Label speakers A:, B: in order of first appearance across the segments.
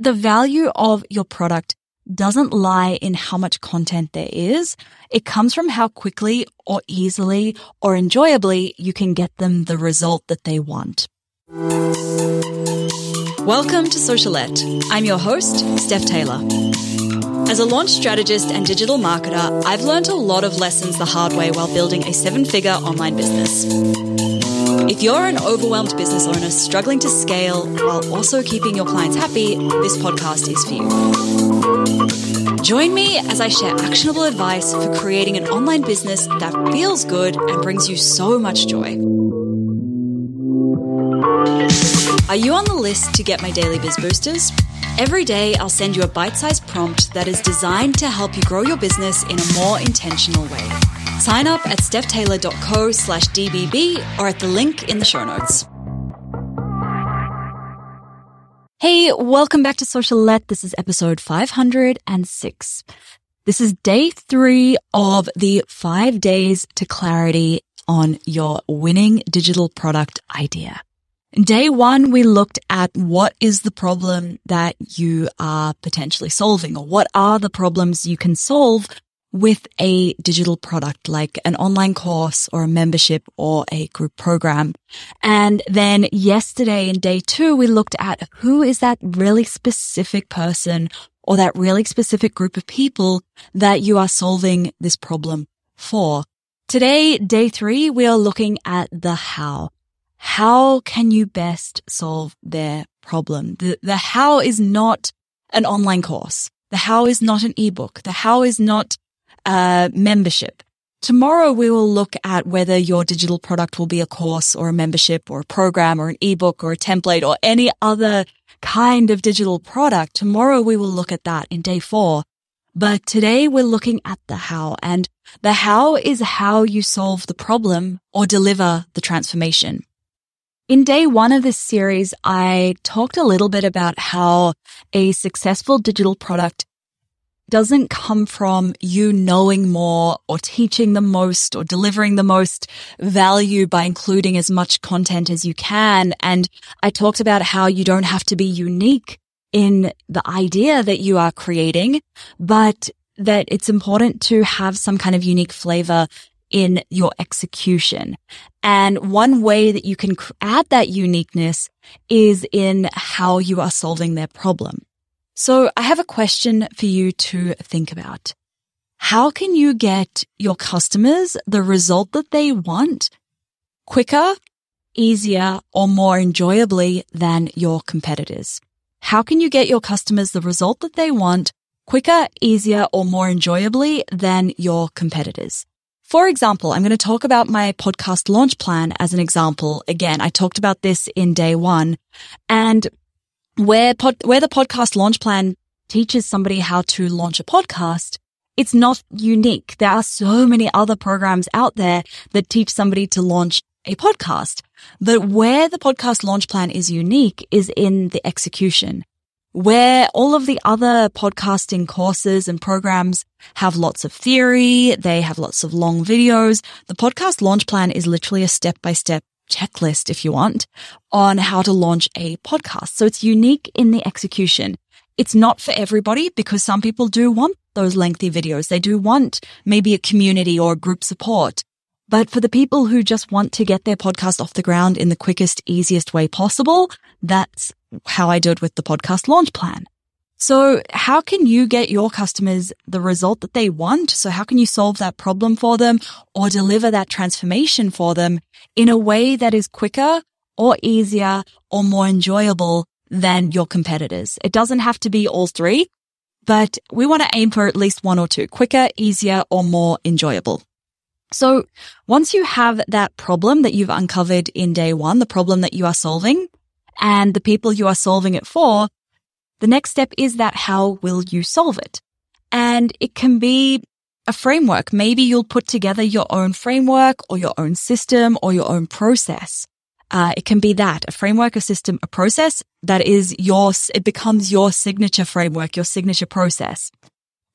A: the value of your product doesn't lie in how much content there is. It comes from how quickly or easily or enjoyably you can get them the result that they want. Welcome to Socialette. I'm your host, Steph Taylor. As a launch strategist and digital marketer, I've learned a lot of lessons the hard way while building a seven figure online business. If you're an overwhelmed business owner struggling to scale while also keeping your clients happy, this podcast is for you. Join me as I share actionable advice for creating an online business that feels good and brings you so much joy. Are you on the list to get my daily biz boosters? Every day, I'll send you a bite sized prompt that is designed to help you grow your business in a more intentional way. Sign up at stephtaylor.co slash DBB or at the link in the show notes. Hey, welcome back to Socialette. This is episode 506. This is day three of the five days to clarity on your winning digital product idea. Day one, we looked at what is the problem that you are potentially solving or what are the problems you can solve with a digital product like an online course or a membership or a group program. And then yesterday in day two, we looked at who is that really specific person or that really specific group of people that you are solving this problem for. Today, day three, we are looking at the how. How can you best solve their problem? The, the how is not an online course. The how is not an ebook. The how is not uh, membership. Tomorrow we will look at whether your digital product will be a course or a membership or a program or an ebook or a template or any other kind of digital product. Tomorrow we will look at that in day four. But today we're looking at the how and the how is how you solve the problem or deliver the transformation. In day one of this series, I talked a little bit about how a successful digital product doesn't come from you knowing more or teaching the most or delivering the most value by including as much content as you can. And I talked about how you don't have to be unique in the idea that you are creating, but that it's important to have some kind of unique flavor in your execution. And one way that you can add that uniqueness is in how you are solving their problem. So I have a question for you to think about. How can you get your customers the result that they want quicker, easier, or more enjoyably than your competitors? How can you get your customers the result that they want quicker, easier, or more enjoyably than your competitors? For example, I'm going to talk about my podcast launch plan as an example. Again, I talked about this in day one and where pod, where the podcast launch plan teaches somebody how to launch a podcast, it's not unique. There are so many other programs out there that teach somebody to launch a podcast. But where the podcast launch plan is unique is in the execution. Where all of the other podcasting courses and programs have lots of theory, they have lots of long videos. The podcast launch plan is literally a step by step checklist, if you want, on how to launch a podcast. So it's unique in the execution. It's not for everybody because some people do want those lengthy videos. They do want maybe a community or group support. But for the people who just want to get their podcast off the ground in the quickest, easiest way possible, that's how I do it with the podcast launch plan. So how can you get your customers the result that they want? So how can you solve that problem for them or deliver that transformation for them in a way that is quicker or easier or more enjoyable than your competitors? It doesn't have to be all three, but we want to aim for at least one or two quicker, easier or more enjoyable. So once you have that problem that you've uncovered in day one, the problem that you are solving and the people you are solving it for, the next step is that how will you solve it? And it can be a framework. Maybe you'll put together your own framework or your own system or your own process. Uh, it can be that a framework, a system, a process that is yours. It becomes your signature framework, your signature process.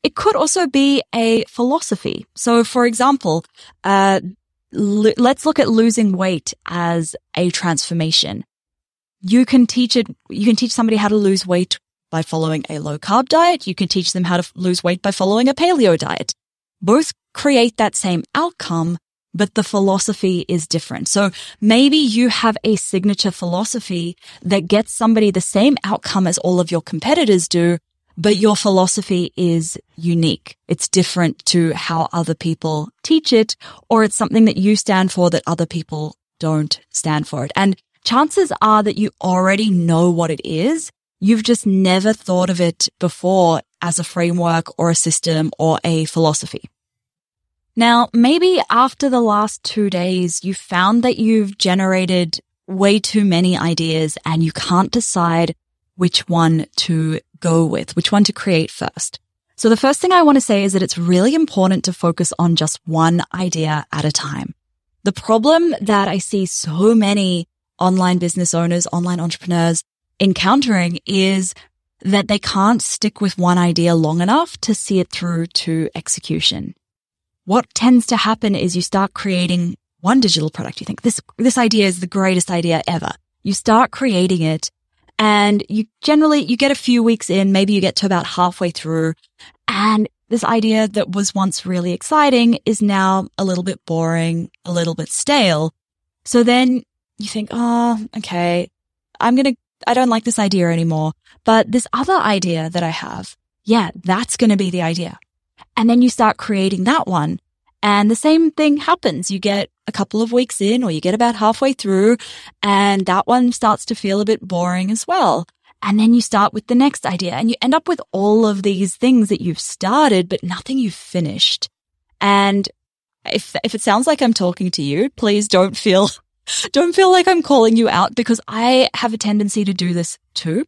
A: It could also be a philosophy. So, for example, uh, l- let's look at losing weight as a transformation. You can teach it. You can teach somebody how to lose weight by following a low carb diet. You can teach them how to lose weight by following a paleo diet. Both create that same outcome, but the philosophy is different. So maybe you have a signature philosophy that gets somebody the same outcome as all of your competitors do, but your philosophy is unique. It's different to how other people teach it, or it's something that you stand for that other people don't stand for it. And chances are that you already know what it is. You've just never thought of it before as a framework or a system or a philosophy. Now, maybe after the last two days, you found that you've generated way too many ideas and you can't decide which one to go with, which one to create first. So the first thing I want to say is that it's really important to focus on just one idea at a time. The problem that I see so many online business owners, online entrepreneurs encountering is that they can't stick with one idea long enough to see it through to execution. What tends to happen is you start creating one digital product. You think this, this idea is the greatest idea ever. You start creating it and you generally, you get a few weeks in, maybe you get to about halfway through and this idea that was once really exciting is now a little bit boring, a little bit stale. So then you think, oh, okay, I'm going to, I don't like this idea anymore. But this other idea that I have, yeah, that's going to be the idea. And then you start creating that one. And the same thing happens. You get a couple of weeks in or you get about halfway through and that one starts to feel a bit boring as well. And then you start with the next idea and you end up with all of these things that you've started, but nothing you've finished. And if, if it sounds like I'm talking to you, please don't feel, don't feel like I'm calling you out because I have a tendency to do this too.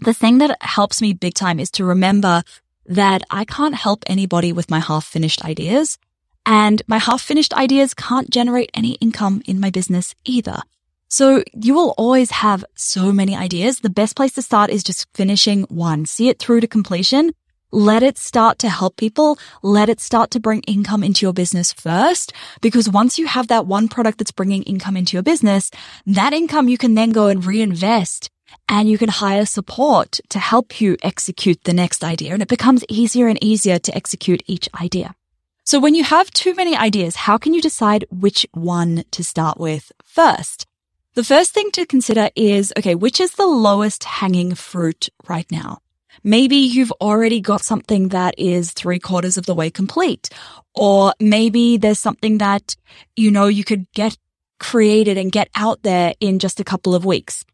A: The thing that helps me big time is to remember that I can't help anybody with my half finished ideas and my half finished ideas can't generate any income in my business either. So you will always have so many ideas. The best place to start is just finishing one. See it through to completion. Let it start to help people. Let it start to bring income into your business first. Because once you have that one product that's bringing income into your business, that income you can then go and reinvest and you can hire support to help you execute the next idea. And it becomes easier and easier to execute each idea. So when you have too many ideas, how can you decide which one to start with first? The first thing to consider is, okay, which is the lowest hanging fruit right now? Maybe you've already got something that is three quarters of the way complete. Or maybe there's something that, you know, you could get created and get out there in just a couple of weeks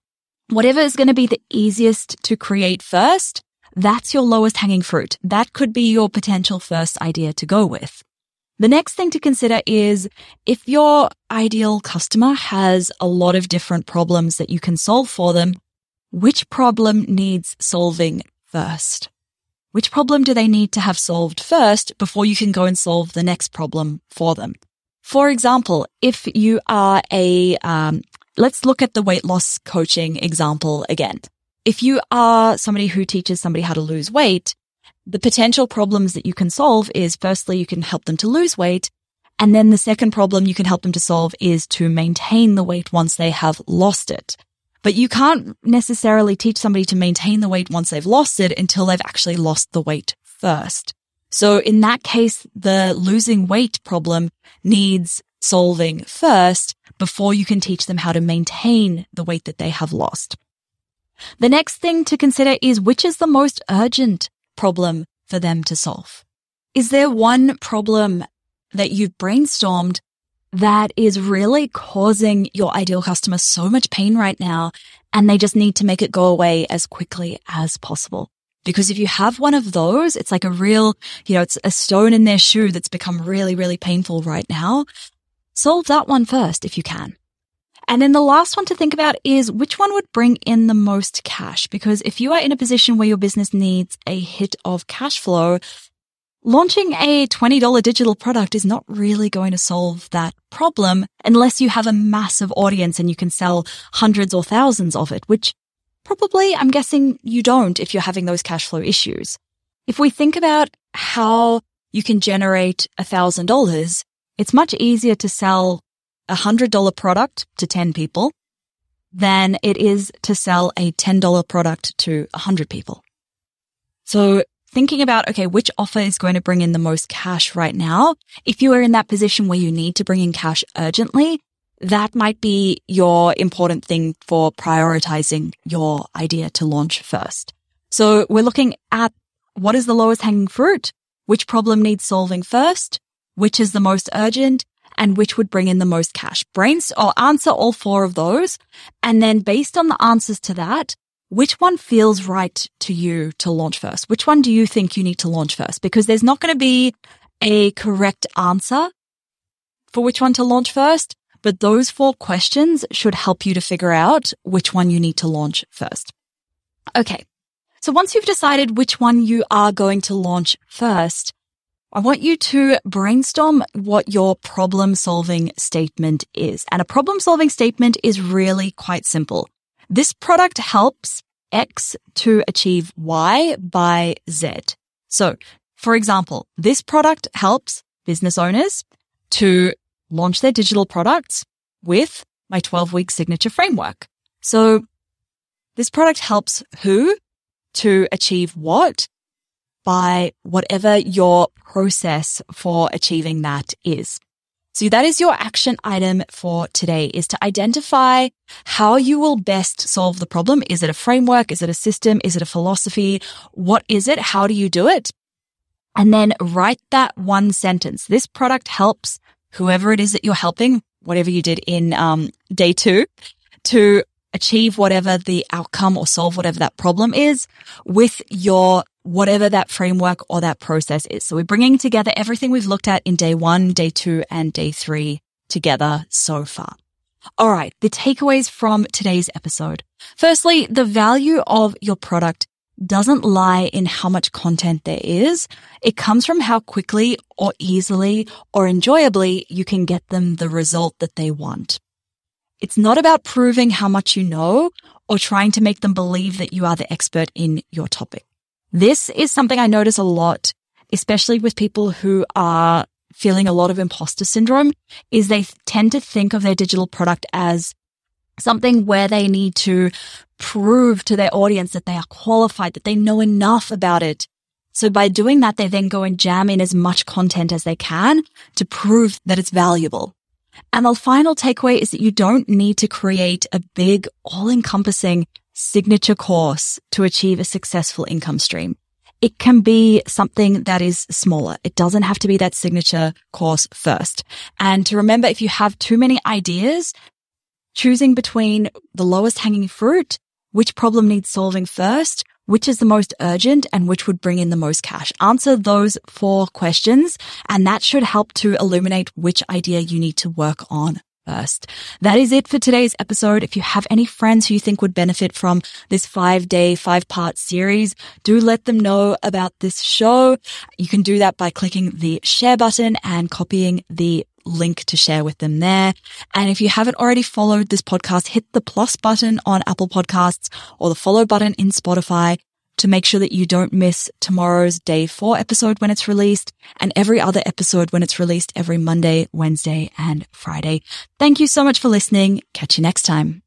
A: whatever is going to be the easiest to create first, that's your lowest hanging fruit. That could be your potential first idea to go with. The next thing to consider is if your ideal customer has a lot of different problems that you can solve for them, which problem needs solving first? Which problem do they need to have solved first before you can go and solve the next problem for them? For example, if you are a um, Let's look at the weight loss coaching example again. If you are somebody who teaches somebody how to lose weight, the potential problems that you can solve is firstly, you can help them to lose weight. And then the second problem you can help them to solve is to maintain the weight once they have lost it. But you can't necessarily teach somebody to maintain the weight once they've lost it until they've actually lost the weight first. So in that case, the losing weight problem needs solving first before you can teach them how to maintain the weight that they have lost. The next thing to consider is which is the most urgent problem for them to solve. Is there one problem that you've brainstormed that is really causing your ideal customer so much pain right now and they just need to make it go away as quickly as possible? Because if you have one of those, it's like a real, you know, it's a stone in their shoe that's become really, really painful right now. Solve that one first if you can. And then the last one to think about is which one would bring in the most cash? Because if you are in a position where your business needs a hit of cash flow, launching a $20 digital product is not really going to solve that problem unless you have a massive audience and you can sell hundreds or thousands of it, which probably I'm guessing you don't if you're having those cash flow issues. If we think about how you can generate a thousand dollars, it's much easier to sell a $100 product to 10 people than it is to sell a $10 product to 100 people. So thinking about, okay, which offer is going to bring in the most cash right now? If you are in that position where you need to bring in cash urgently, that might be your important thing for prioritizing your idea to launch first. So we're looking at what is the lowest hanging fruit? Which problem needs solving first? Which is the most urgent? And which would bring in the most cash? Brains or answer all four of those. And then based on the answers to that, which one feels right to you to launch first? Which one do you think you need to launch first? Because there's not going to be a correct answer for which one to launch first, but those four questions should help you to figure out which one you need to launch first. Okay. So once you've decided which one you are going to launch first, I want you to brainstorm what your problem solving statement is. And a problem solving statement is really quite simple. This product helps X to achieve Y by Z. So, for example, this product helps business owners to launch their digital products with my 12 week signature framework. So this product helps who to achieve what by whatever your process for achieving that is. So that is your action item for today is to identify how you will best solve the problem. Is it a framework? Is it a system? Is it a philosophy? What is it? How do you do it? And then write that one sentence. This product helps whoever it is that you're helping, whatever you did in um, day two, to achieve whatever the outcome or solve whatever that problem is with your whatever that framework or that process is. So we're bringing together everything we've looked at in day one, day two, and day three together so far. All right. The takeaways from today's episode. Firstly, the value of your product doesn't lie in how much content there is. It comes from how quickly or easily or enjoyably you can get them the result that they want. It's not about proving how much you know or trying to make them believe that you are the expert in your topic. This is something I notice a lot, especially with people who are feeling a lot of imposter syndrome, is they tend to think of their digital product as something where they need to prove to their audience that they are qualified, that they know enough about it. So by doing that, they then go and jam in as much content as they can to prove that it's valuable. And the final takeaway is that you don't need to create a big, all encompassing signature course to achieve a successful income stream. It can be something that is smaller. It doesn't have to be that signature course first. And to remember, if you have too many ideas, choosing between the lowest hanging fruit, which problem needs solving first, which is the most urgent and which would bring in the most cash. Answer those four questions and that should help to illuminate which idea you need to work on first. That is it for today's episode. If you have any friends who you think would benefit from this five day, five part series, do let them know about this show. You can do that by clicking the share button and copying the link to share with them there. And if you haven't already followed this podcast, hit the plus button on Apple Podcasts or the follow button in Spotify to make sure that you don't miss tomorrow's day four episode when it's released and every other episode when it's released every Monday, Wednesday and Friday. Thank you so much for listening. Catch you next time.